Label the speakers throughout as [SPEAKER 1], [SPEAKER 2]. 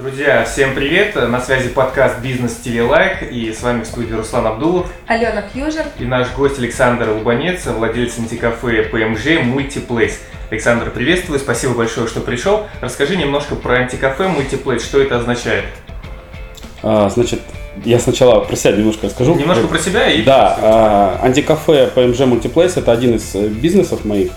[SPEAKER 1] Друзья, всем привет! На связи подкаст «Бизнес Стиле Лайк» и с вами в студии Руслан Абдулов.
[SPEAKER 2] Алена Фьюжер.
[SPEAKER 1] И наш гость Александр Лубанец, владелец антикафе PMG Multiplace. Александр, приветствую, спасибо большое, что пришел. Расскажи немножко про антикафе Multiplace, что это означает?
[SPEAKER 3] А, значит, я сначала про себя немножко расскажу.
[SPEAKER 1] Немножко про себя и...
[SPEAKER 3] Да, а, антикафе PMG Multiplace это один из э, бизнесов моих.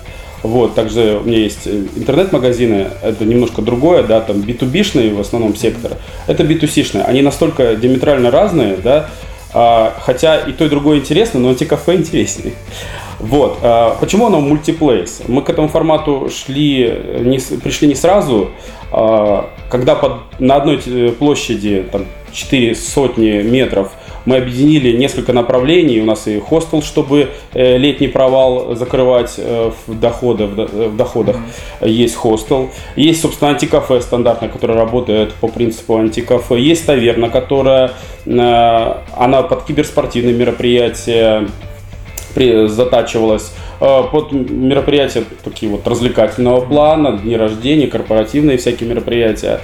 [SPEAKER 3] Вот, также у меня есть э, интернет-магазины, это немножко другое, да, там B2B-шный в основном сектор, это B2C-шные. Они настолько диаметрально разные, да, а, хотя и то, и другое интересно, но антикафе интереснее. Вот. А, почему оно мультиплейс? Мы к этому формату шли, не, пришли не сразу, а, когда под, на одной э, площади там, 4 сотни метров – мы объединили несколько направлений. У нас и хостел, чтобы э, летний провал закрывать э, в, доходах, в доходах. Mm-hmm. Есть хостел. Есть, собственно, антикафе стандартное, которое работает по принципу антикафе. Есть таверна, которая э, она под киберспортивные мероприятия затачивалась под мероприятия такие вот развлекательного плана, дни рождения, корпоративные всякие мероприятия.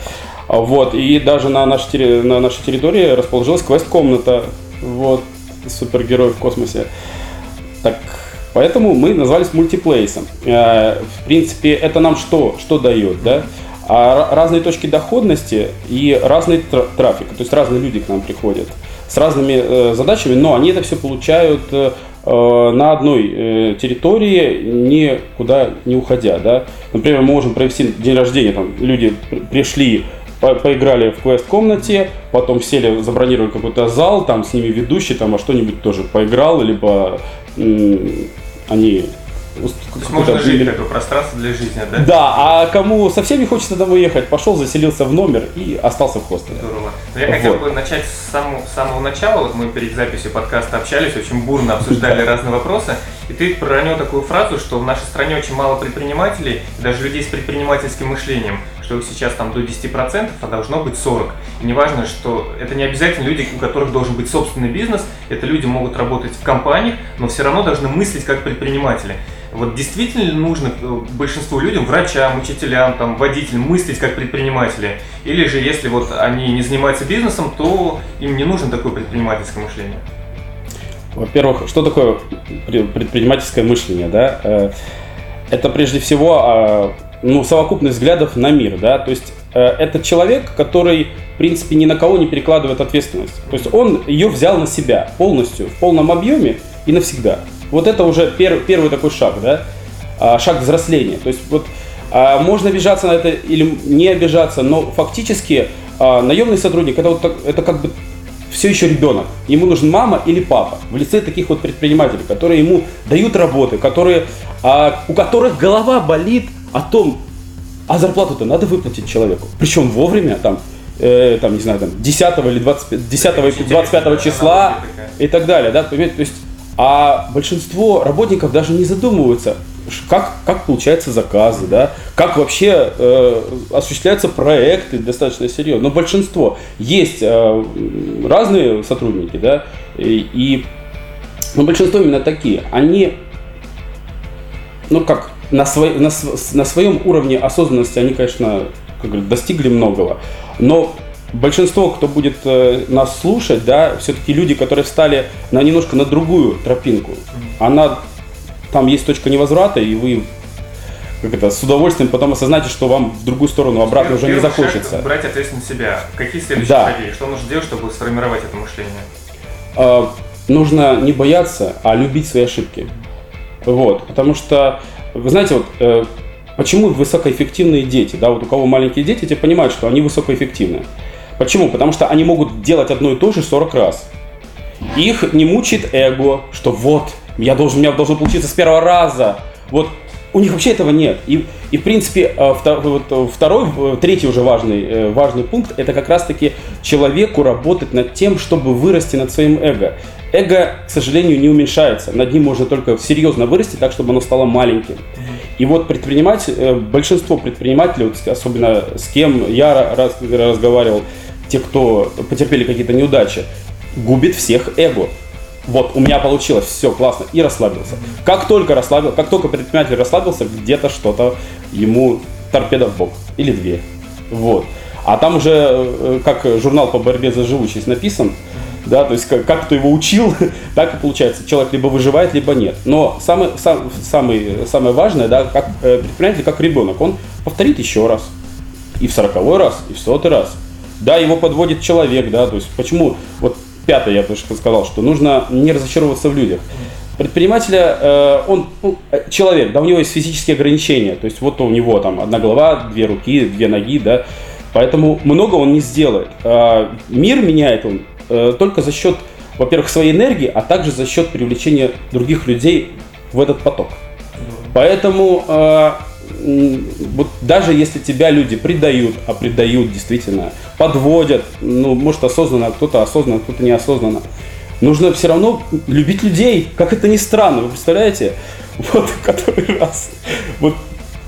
[SPEAKER 3] Вот, и даже на нашей, на нашей территории расположилась квест-комната, вот, супергерой в космосе. Так, поэтому мы назвались мультиплейсом. Э, в принципе, это нам что, что дает, да? А разные точки доходности и разный трафик, то есть разные люди к нам приходят с разными э, задачами, но они это все получают э, на одной территории, никуда не уходя. Да? Например, мы можем провести день рождения, там люди пришли по поиграли в квест-комнате, потом сели, забронировали какой-то зал, там с ними ведущий, там, а что-нибудь тоже поиграл, либо они
[SPEAKER 1] то есть можно жить такое пространство для жизни, да?
[SPEAKER 3] Да, а кому совсем не хочется домой ехать, пошел, заселился в номер и остался в хостеле.
[SPEAKER 1] Здорово. Но я вот. хотел бы начать с самого, самого начала. Вот мы перед записью подкаста общались, очень бурно обсуждали разные вопросы. И ты проронил такую фразу, что в нашей стране очень мало предпринимателей, даже людей с предпринимательским мышлением, что сейчас там до 10%, а должно быть 40%. И неважно, что это не обязательно люди, у которых должен быть собственный бизнес, это люди могут работать в компаниях, но все равно должны мыслить как предприниматели. Вот действительно нужно э, большинству людям, врачам, учителям, там, водителям мыслить как предприниматели? Или же если вот они не занимаются бизнесом, то им не нужно такое предпринимательское мышление?
[SPEAKER 3] Во-первых, что такое предпринимательское мышление? Да? Э, это прежде всего а, ну, совокупность взглядов на мир. Да? То есть э, это человек, который, в принципе, ни на кого не перекладывает ответственность. То есть он ее взял на себя полностью, в полном объеме и навсегда. Вот это уже пер, первый такой шаг, да, а, шаг взросления. То есть вот а, можно обижаться на это или не обижаться, но фактически а, наемный сотрудник это вот это как бы все еще ребенок. Ему нужен мама или папа в лице таких вот предпринимателей, которые ему дают работы, которые, у которых голова болит о том, а зарплату-то надо выплатить человеку. Причем вовремя, там, э, там, не знаю, там, 10 или 20, 10 или 25 числа и так далее, да, понимаете, то есть а большинство работников даже не задумываются, как, как получаются заказы, да, как вообще э, осуществляются проекты достаточно серьезно. Но большинство. Есть э, разные сотрудники, да, и, и но большинство именно такие. Они, ну как, на, свой, на, на своем уровне осознанности они, конечно, как говорят, достигли многого. Но большинство, кто будет э, нас слушать, да, все-таки люди, которые встали на немножко на другую тропинку. Она там есть точка невозврата, и вы как это, с удовольствием потом осознаете, что вам в другую сторону обратно уже не захочется.
[SPEAKER 1] Шаг брать ответственность на себя. Какие следующие да. шаги? Что нужно делать, чтобы сформировать это мышление?
[SPEAKER 3] Э, нужно не бояться, а любить свои ошибки. Вот, потому что, вы знаете, вот э, почему высокоэффективные дети, да, вот у кого маленькие дети, те понимают, что они высокоэффективны. Почему? Потому что они могут делать одно и то же 40 раз. Их не мучает эго, что вот, я должен, у меня должно получиться с первого раза. Вот у них вообще этого нет. И, и в принципе, э, э, второй, э, третий уже важный, важный пункт, это как раз-таки человеку работать над тем, чтобы вырасти над своим эго. Эго, к сожалению, не уменьшается. Над ним можно только серьезно вырасти так, чтобы оно стало маленьким. И вот предприниматель, большинство предпринимателей, особенно с кем я разговаривал, те, кто потерпели какие-то неудачи, губит всех эго. Вот, у меня получилось, все, классно, и расслабился. Как только расслабился, как только предприниматель расслабился, где-то что-то ему торпеда в бок, или две. Вот. А там уже, э, как журнал по борьбе за живучесть написан, да, то есть как, как кто его учил, так и получается. Человек либо выживает, либо нет. Но самое, сам, самый, самое важное, да, как э, предприниматель, как ребенок, он повторит еще раз. И в сороковой раз, и в сотый раз. Да, его подводит человек, да, то есть почему, вот пятое я тоже сказал, что нужно не разочаровываться в людях. Предпринимателя, э, он ну, э, человек, да, у него есть физические ограничения, то есть вот у него там одна голова, две руки, две ноги, да, поэтому много он не сделает. А мир меняет он только за счет, во-первых, своей энергии, а также за счет привлечения других людей в этот поток. Поэтому э, вот даже если тебя люди предают, а предают действительно, подводят, ну, может осознанно, кто-то осознанно, кто-то неосознанно, нужно все равно любить людей, как это ни странно, вы представляете? Вот который раз, вот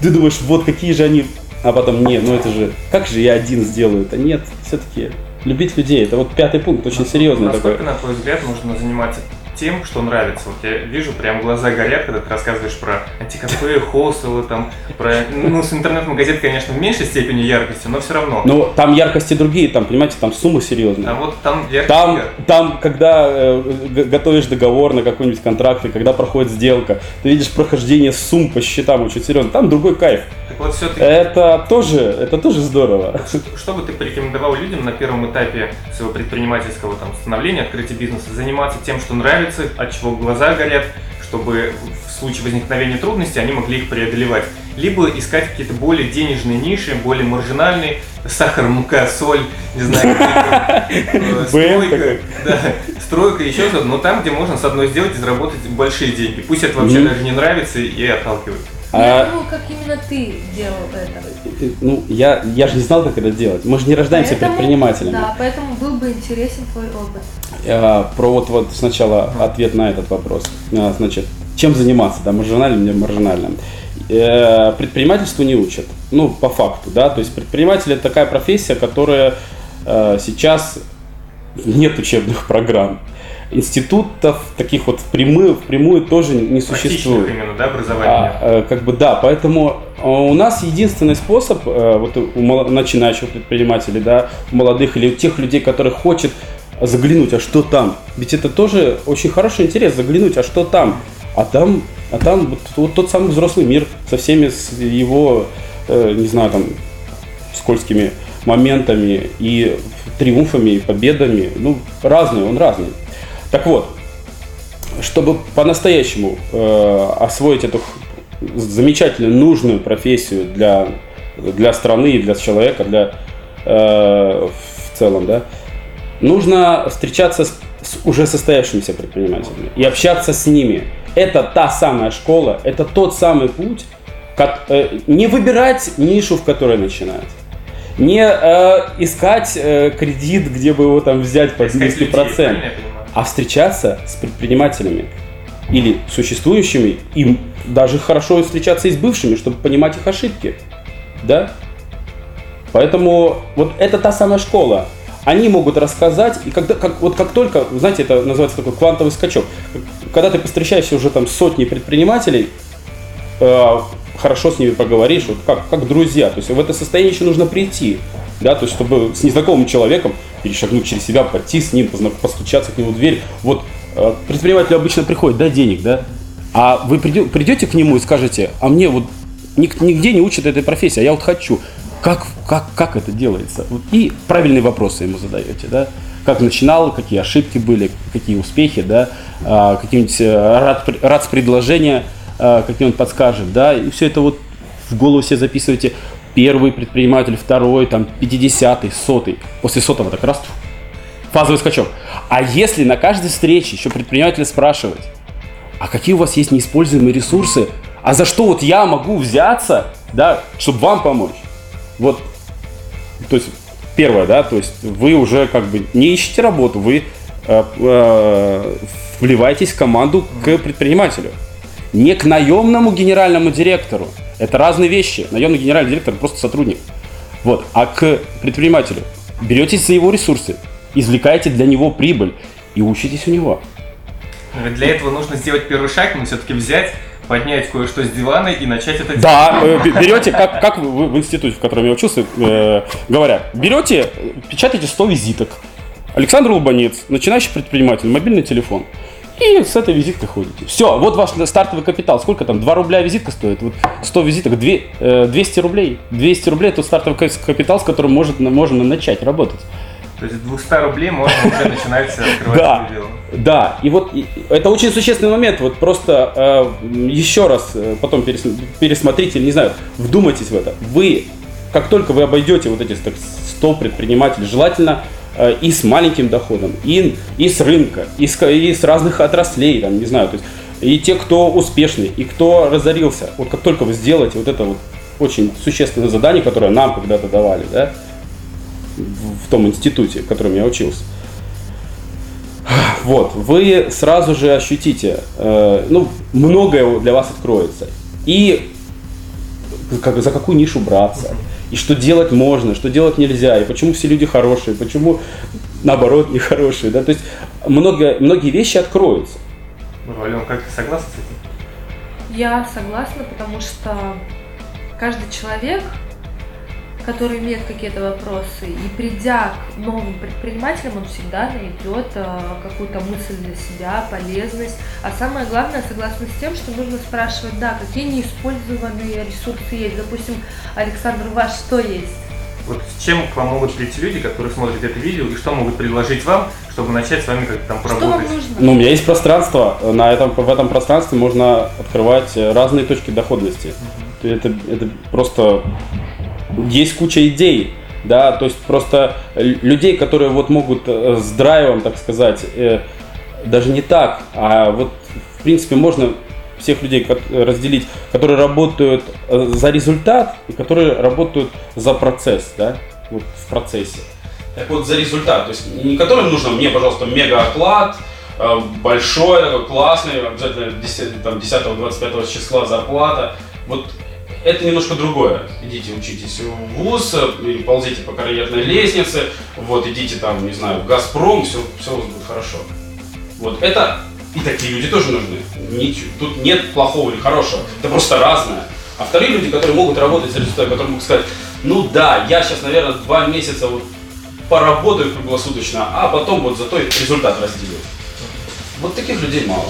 [SPEAKER 3] ты думаешь, вот какие же они, а потом, не, ну это же, как же я один сделаю это? Нет, все-таки любить людей, это вот пятый пункт, очень серьезный
[SPEAKER 1] Насколько,
[SPEAKER 3] такой.
[SPEAKER 1] на твой взгляд, нужно заниматься тем, что нравится. Вот я вижу, прям глаза горят, когда ты рассказываешь про антикафе, хостелы, там, про... Ну, с интернет-магазин, конечно, в меньшей степени яркости, но все равно.
[SPEAKER 3] Но там яркости другие, там, понимаете, там суммы серьезные.
[SPEAKER 1] А вот там яркость...
[SPEAKER 3] Там, там, когда э, готовишь договор на какой-нибудь контракт, и когда проходит сделка, ты видишь прохождение сумм по счетам очень серьезно. Там другой кайф.
[SPEAKER 1] Так вот, все-таки,
[SPEAKER 3] Это тоже, это тоже здорово.
[SPEAKER 1] что бы ты порекомендовал людям на первом этапе своего предпринимательского там, становления, открытия бизнеса, заниматься тем, что нравится, от чего глаза горят, чтобы в случае возникновения трудностей они могли их преодолевать. Либо искать какие-то более денежные ниши, более маржинальные, сахар, мука, соль, не знаю, э, стройка, да, стройка, еще что-то, но там, где можно с одной сделать и заработать большие деньги. Пусть это вообще даже не нравится и отталкивает.
[SPEAKER 3] А,
[SPEAKER 2] Ну, как именно ты делал это.
[SPEAKER 3] э, ну, я, я же не знал, как это делать. Мы же не рождаемся
[SPEAKER 2] Поэтому-
[SPEAKER 3] предпринимателями.
[SPEAKER 2] Да, поэтому был бы интересен твой опыт.
[SPEAKER 3] А, про вот, вот сначала ответ на этот вопрос. А, значит, чем заниматься, да, маржинальным, не маржинальным. Э, предпринимательству не учат. Ну, по факту, да. То есть предприниматель это такая профессия, которая э, сейчас нет учебных программ. Институтов таких вот впрямую, впрямую тоже не существует.
[SPEAKER 1] Именно, да, образования.
[SPEAKER 3] А, э, как бы да, поэтому э, у нас единственный способ, э, вот у начинающих предпринимателей, да, у молодых или у тех людей, которые хотят заглянуть, а что там? Ведь это тоже очень хороший интерес, заглянуть, а что там? А там, а там вот, вот тот самый взрослый мир со всеми с его, э, не знаю, там, скользкими моментами и триумфами, и победами. Ну, разный, он разный. Так вот, чтобы по-настоящему э, освоить эту замечательную, нужную профессию для, для страны и для человека, для э, в целом, да, нужно встречаться с, с уже состоявшимися предпринимателями и общаться с ними. Это та самая школа, это тот самый путь, как, э, не выбирать нишу, в которой начинать. Не э, искать э, кредит, где бы его там взять под низкий
[SPEAKER 1] людей,
[SPEAKER 3] процент
[SPEAKER 1] понимаю?
[SPEAKER 3] А встречаться с предпринимателями или существующими, и даже хорошо встречаться и с бывшими, чтобы понимать их ошибки. Да? Поэтому вот это та самая школа. Они могут рассказать, и когда, как, вот как только, знаете, это называется такой квантовый скачок, когда ты встречаешься уже там с сотней предпринимателей, э, хорошо с ними поговоришь, вот как, как друзья. То есть в это состояние еще нужно прийти, да, то есть чтобы с незнакомым человеком перешагнуть через себя, пойти с ним, постучаться к нему в дверь. Вот э, предприниматель обычно приходит, да, денег, да, а вы придете к нему и скажете, а мне вот нигде не учат этой профессии, а я вот хочу. Как, как, как это делается? И правильные вопросы ему задаете, да? Как начинал, какие ошибки были, какие успехи, да? А, Какие-нибудь э, рад, рад предложения, а, он подскажет, да? И все это вот в голову себе записываете. Первый предприниматель, второй, там, пятидесятый, сотый. После сотого так раз, фазовый скачок. А если на каждой встрече еще предпринимателя спрашивать, а какие у вас есть неиспользуемые ресурсы, а за что вот я могу взяться, да, чтобы вам помочь? Вот, то есть, первое, да, то есть вы уже как бы не ищете работу, вы э, э, вливаетесь в команду к предпринимателю. Не к наемному генеральному директору. Это разные вещи. Наемный генеральный директор просто сотрудник. Вот. А к предпринимателю. Беретесь за его ресурсы, извлекаете для него прибыль и учитесь у него.
[SPEAKER 1] Но ведь Для этого нужно сделать первый шаг, но все-таки взять, поднять кое-что с дивана и начать это делать.
[SPEAKER 3] Да, э, берете, как, как вы в институте, в котором я учился, э, говорят, берете, печатаете 100 визиток. Александр Лубанец, начинающий предприниматель, мобильный телефон. И с этой визиткой ходите. Все, вот ваш стартовый капитал. Сколько там? 2 рубля визитка стоит. Вот 100 визиток, две- э, 200 рублей. 200 рублей это стартовый ка- капитал, с которым может, можно начать работать.
[SPEAKER 1] То есть 200 рублей можно уже начинать открывать
[SPEAKER 3] Да.
[SPEAKER 1] дело.
[SPEAKER 3] Да, и вот и- это очень существенный момент. Вот просто э, еще раз э, потом перес- пересмотрите, не знаю, вдумайтесь в это. Вы, как только вы обойдете вот эти так, 100 предпринимателей, желательно э, и с маленьким доходом, и, и с рынка, и с, и с разных отраслей, там, не знаю, то есть, и те, кто успешный, и кто разорился. Вот как только вы сделаете вот это вот очень существенное задание, которое нам когда-то давали, да, в том институте, в котором я учился, вот, вы сразу же ощутите, э, ну, многое для вас откроется. И как, за какую нишу браться, и что делать можно, что делать нельзя, и почему все люди хорошие, почему наоборот нехорошие, да, то есть много, многие вещи откроются.
[SPEAKER 1] Ну, Алена, как ты согласна с этим?
[SPEAKER 2] Я согласна, потому что каждый человек, который имеет какие-то вопросы, и придя к новым предпринимателям, он всегда найдет э, какую-то мысль для себя, полезность. А самое главное, согласна с тем, что нужно спрашивать, да, какие неиспользованные ресурсы есть. Допустим, Александр, у вас что есть?
[SPEAKER 1] Вот с чем к вам могут прийти люди, которые смотрят это видео, и что могут предложить вам, чтобы начать с вами как-то там
[SPEAKER 2] Что вам
[SPEAKER 1] поработать?
[SPEAKER 2] нужно?
[SPEAKER 3] Ну, у меня есть пространство, на этом, в этом пространстве можно открывать э, разные точки доходности. Есть Это, это просто есть куча идей, да, то есть просто людей, которые вот могут э, с драйвом, так сказать, э, даже не так, а вот в принципе можно всех людей разделить, которые работают э, за результат и которые работают за процесс, да, вот в процессе. Так вот, за результат, то есть не которым нужно мне, пожалуйста, мега оклад, большой, такой классный, обязательно 10, там, 10-25 числа зарплата. Вот это немножко другое. Идите учитесь в ВУЗ, или ползите по карьерной лестнице, вот идите там, не знаю, в Газпром, все, все у вас будет хорошо. Вот это и такие люди тоже нужны. Ничего, тут нет плохого или хорошего, это просто разное. А вторые люди, которые могут работать за результат, которые могут сказать, ну да, я сейчас, наверное, два месяца вот поработаю круглосуточно, а потом вот зато результат разделю. Вот таких людей мало.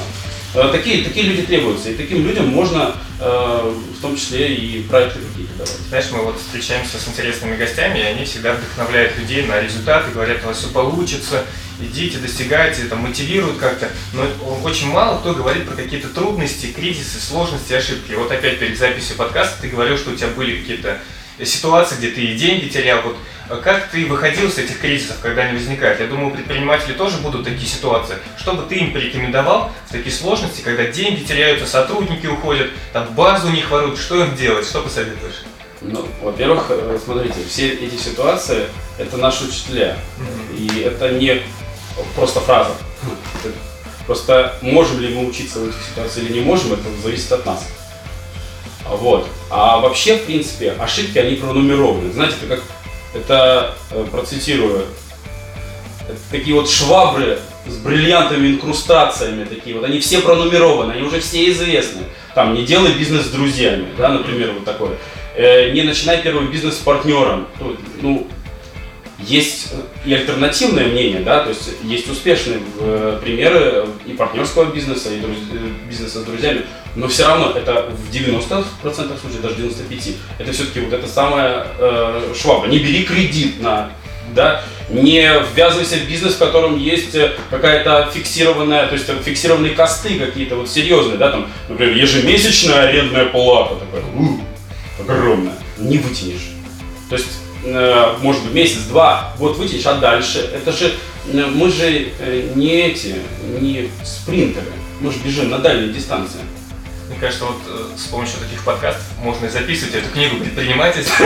[SPEAKER 3] Э, Такие, такие люди требуются, и таким людям можно э, в том числе и проекты какие-то давать.
[SPEAKER 1] Знаешь, мы вот встречаемся с интересными гостями, и они всегда вдохновляют людей на результаты, говорят, у вас все получится, идите, достигайте, там, мотивируют как-то. Но очень мало кто говорит про какие-то трудности, кризисы, сложности, ошибки. Вот опять перед записью подкаста ты говорил, что у тебя были какие-то ситуации, где ты и деньги терял. Вот как ты выходил с этих кризисов, когда они возникают? Я думаю, у предпринимателей тоже будут такие ситуации. Что бы ты им порекомендовал в такие сложности, когда деньги теряются, сотрудники уходят, там базу не воруют, что им делать, что посоветуешь?
[SPEAKER 3] Ну, во-первых, э, смотрите, все эти ситуации это наши учителя. И это не просто фраза. Просто можем ли мы учиться в этих ситуациях или не можем, это зависит от нас. Вот. А вообще, в принципе, ошибки, они пронумерованы. Знаете, это как, это, э, процитирую, такие вот швабры с бриллиантовыми инкрустациями, такие вот, они все пронумерованы, они уже все известны. Там, не делай бизнес с друзьями, да, например, вот такое. Э, не начинай первый бизнес с партнером. Ну, есть и альтернативное мнение, да, то есть есть успешные э, примеры и партнерского бизнеса, и друз- э, бизнеса с друзьями, но все равно это в 90% случаев, даже 95%, это все-таки вот эта самая э, швабра. Не бери кредит на, да, не ввязывайся в бизнес, в котором есть э, какая-то фиксированная, то есть э, фиксированные косты какие-то вот серьезные, да, там, например, ежемесячная арендная плата такая, у, огромная, не вытянешь. То есть, э, может быть, месяц-два, вот вытянешь, а дальше? Это же, э, мы же не эти, не спринтеры, мы же бежим на дальние дистанции.
[SPEAKER 1] Мне кажется, вот э, с помощью таких подкастов можно и записывать эту книгу предпринимательства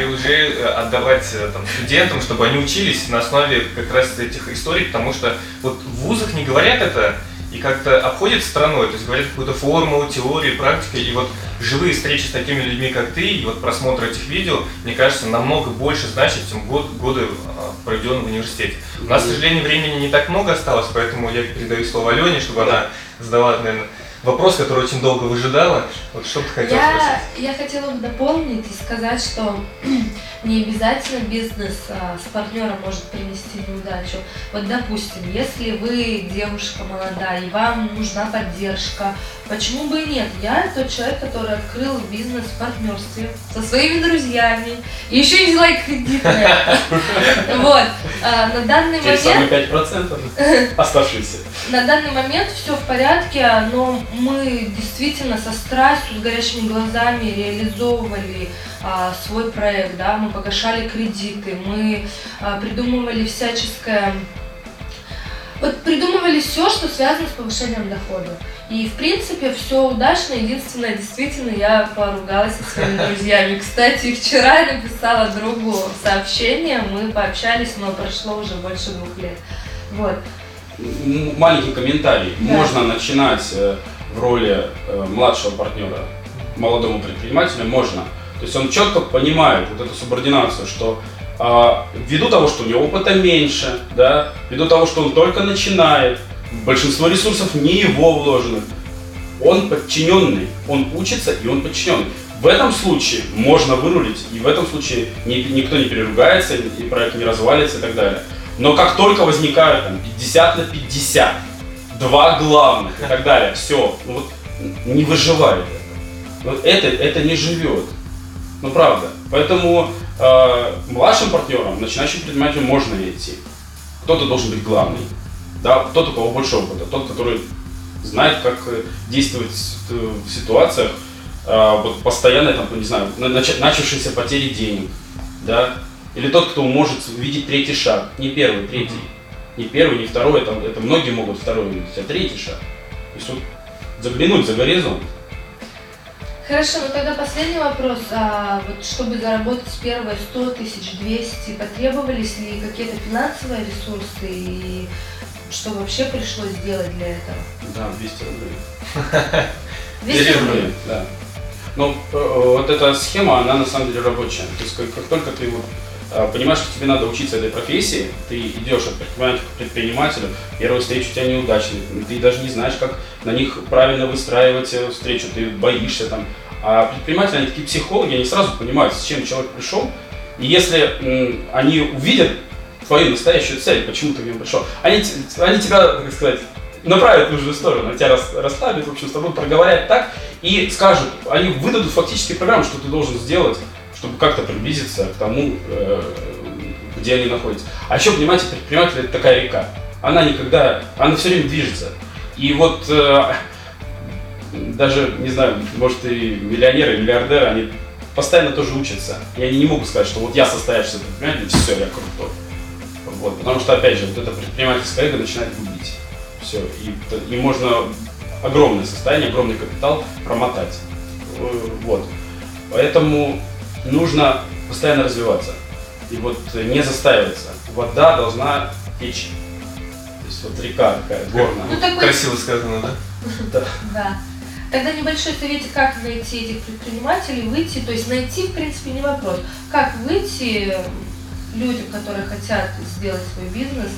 [SPEAKER 1] и уже э, отдавать э, там, студентам, чтобы они учились на основе как раз этих историй, потому что вот в вузах не говорят это и как-то обходят стороной, то есть говорят какую-то формулу, теорию, практику, и вот живые встречи с такими людьми, как ты, и вот просмотр этих видео, мне кажется, намного больше значит, чем год, годы э, проведенные в университете. У нас, к сожалению, времени не так много осталось, поэтому я передаю слово Алене, чтобы она задала, наверное, вопрос, который очень долго выжидала. Вот что ты хотела
[SPEAKER 2] Я,
[SPEAKER 1] спросить?
[SPEAKER 2] я хотела бы дополнить и сказать, что не обязательно бизнес а, с партнером может принести неудачу. Вот, допустим, если вы девушка молодая и вам нужна поддержка, почему бы и нет? Я тот человек, который открыл бизнес в партнерстве со своими друзьями, и еще и взяла и. Вот. А, На данный
[SPEAKER 3] Те
[SPEAKER 2] момент
[SPEAKER 3] 5% оставшиеся.
[SPEAKER 2] на данный момент все в порядке, но мы действительно со страстью, с горящими глазами реализовывали а, свой проект, да, мы погашали кредиты, мы а, придумывали всяческое, вот придумывали все, что связано с повышением дохода. И в принципе все удачно. Единственное, действительно, я поругалась со своими друзьями. Кстати, вчера я написала другу сообщение, мы пообщались, но прошло уже больше двух лет. Вот.
[SPEAKER 3] Маленький комментарий.
[SPEAKER 2] Да.
[SPEAKER 3] Можно начинать э, в роли э, младшего партнера молодому предпринимателю, можно. То есть он четко понимает вот эту субординацию, что а, ввиду того, что у него опыта меньше, да, ввиду того, что он только начинает, большинство ресурсов не его вложено, он подчиненный, он учится и он подчиненный. В этом случае можно вырулить, и в этом случае ни- никто не переругается, и проект не развалится и так далее. Но как только возникают там, 50 на 50, два главных и так далее, все, ну вот не выживает это. Вот это, это не живет. Ну правда. Поэтому э, младшим партнерам, начинающим предпринимателям можно идти. Кто-то должен быть главный. Да, кто-то, у кого больше опыта, тот, который знает, как э, действовать э, в ситуациях, э, вот постоянно, там, не знаю, на- нач- начавшиеся потери денег, да, или тот, кто может видеть третий шаг, не первый, третий, не первый, не второй, это, это многие могут второй видеть, а третий шаг. То есть вот заглянуть за горизонт.
[SPEAKER 2] Хорошо, ну тогда последний вопрос. А вот чтобы заработать первые 100 тысяч, 200, потребовались ли какие-то финансовые ресурсы и что вообще пришлось сделать для этого?
[SPEAKER 3] Да, 200 рублей.
[SPEAKER 2] 200
[SPEAKER 1] Серьезно?
[SPEAKER 2] рублей.
[SPEAKER 3] да. Но э, вот эта схема, она на самом деле рабочая. То есть как, как только ты вот, э, понимаешь, что тебе надо учиться этой профессии, ты идешь от предпринимателя к предпринимателю, первая встреча у тебя неудачная, ты даже не знаешь, как на них правильно выстраивать э, встречу, ты боишься там. А предприниматели, они такие психологи, они сразу понимают, с чем человек пришел. И если м, они увидят твою настоящую цель, почему ты к ним пришел, они, они тебя, так сказать, направят в нужную сторону, тебя рас- расслабят, в общем, с тобой проговорят так и скажут, они выдадут фактически программу, что ты должен сделать, чтобы как-то приблизиться к тому, э, где они находятся. А еще, понимаете, предприниматель это такая река. Она никогда, она все время движется. И вот э, даже, не знаю, может и миллионеры, и миллиардеры, они постоянно тоже учатся. И они не могут сказать, что вот я состоявшийся предприниматель, все, я крутой. Вот, потому что, опять же, вот это предпринимательское эго начинает губить. Все. И, и можно огромное состояние, огромный капитал промотать. Э, Вот. Поэтому нужно постоянно развиваться. И вот не застаиваться. Вода должна течь. То есть вот река такая горная.
[SPEAKER 2] Ну такой,
[SPEAKER 1] Красиво сказано, да?
[SPEAKER 2] да. Тогда небольшой советик, как найти этих предпринимателей, выйти, то есть найти, в принципе, не вопрос. Как выйти людям, которые хотят сделать свой бизнес,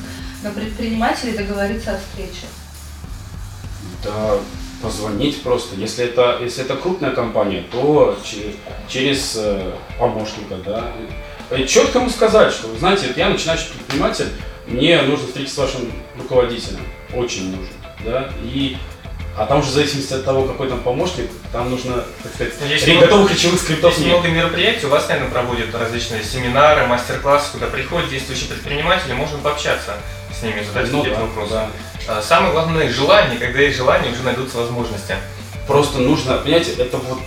[SPEAKER 2] на предпринимателей договориться о встрече?
[SPEAKER 3] Да, позвонить просто. Если это, если это крупная компания, то че- через э, помощника, да. И четко ему сказать, что, знаете, я начинающий предприниматель, мне нужно встретиться с вашим руководителем. Очень нужно, да. И, а там уже в зависимости от того, какой там помощник, там нужно, так сказать,
[SPEAKER 1] Ну, есть много-
[SPEAKER 3] готовых речевых скриптов
[SPEAKER 1] Есть
[SPEAKER 3] нет.
[SPEAKER 1] много мероприятий, у вас, наверное, проводят различные семинары, мастер-классы, куда приходят действующие предприниматели, можно пообщаться с ними, задать
[SPEAKER 3] Ну
[SPEAKER 1] какие-то
[SPEAKER 3] да,
[SPEAKER 1] вопросы.
[SPEAKER 3] да.
[SPEAKER 1] А, Самое главное желание, когда есть желание, уже найдутся возможности.
[SPEAKER 3] Просто нужно, понимаете, это вот,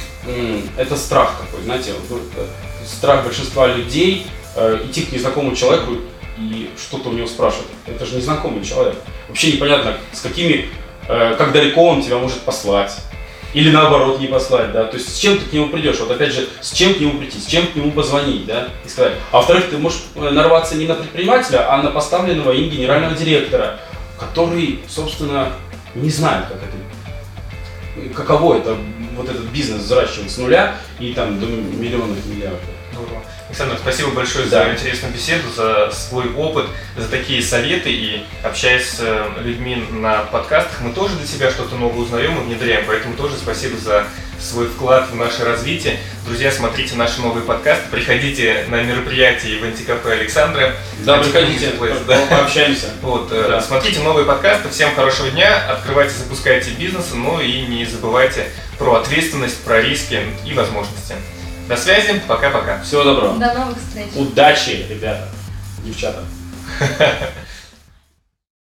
[SPEAKER 3] это страх такой, знаете, э, страх большинства людей э, идти к незнакомому человеку и что-то у него спрашивать. Это же незнакомый человек. Вообще непонятно, с какими, как далеко он тебя может послать. Или наоборот не послать, да, то есть с чем ты к нему придешь, вот опять же, с чем к нему прийти, с чем к нему позвонить, да, и сказать. А во-вторых, ты можешь э, нарваться не на предпринимателя, а на поставленного им генерального директора, который, собственно, не знает, как это каково это, вот этот бизнес взращивать с нуля и там до миллионов, миллиардов.
[SPEAKER 1] Александр, спасибо большое
[SPEAKER 3] Да.
[SPEAKER 1] за интересную беседу, за свой опыт, за такие советы. И общаясь с э, людьми на подкастах, мы тоже для себя что-то новое узнаем и внедряем. Поэтому тоже спасибо за свой вклад в наше развитие. Друзья, смотрите наши новые подкасты, приходите на мероприятие в антикафе Александра.
[SPEAKER 3] Да, приходите,
[SPEAKER 1] Multiplex,
[SPEAKER 3] по- пообщаемся.
[SPEAKER 1] Вот, э,
[SPEAKER 3] Да.
[SPEAKER 1] смотрите новые подкасты. Всем хорошего дня. Открывайте, запускайте бизнес. Ну и не забывайте про ответственность, про риски и возможности. До связи. Пока-пока.
[SPEAKER 3] Всего доброго.
[SPEAKER 2] До новых встреч.
[SPEAKER 3] Удачи, ребята, девчата.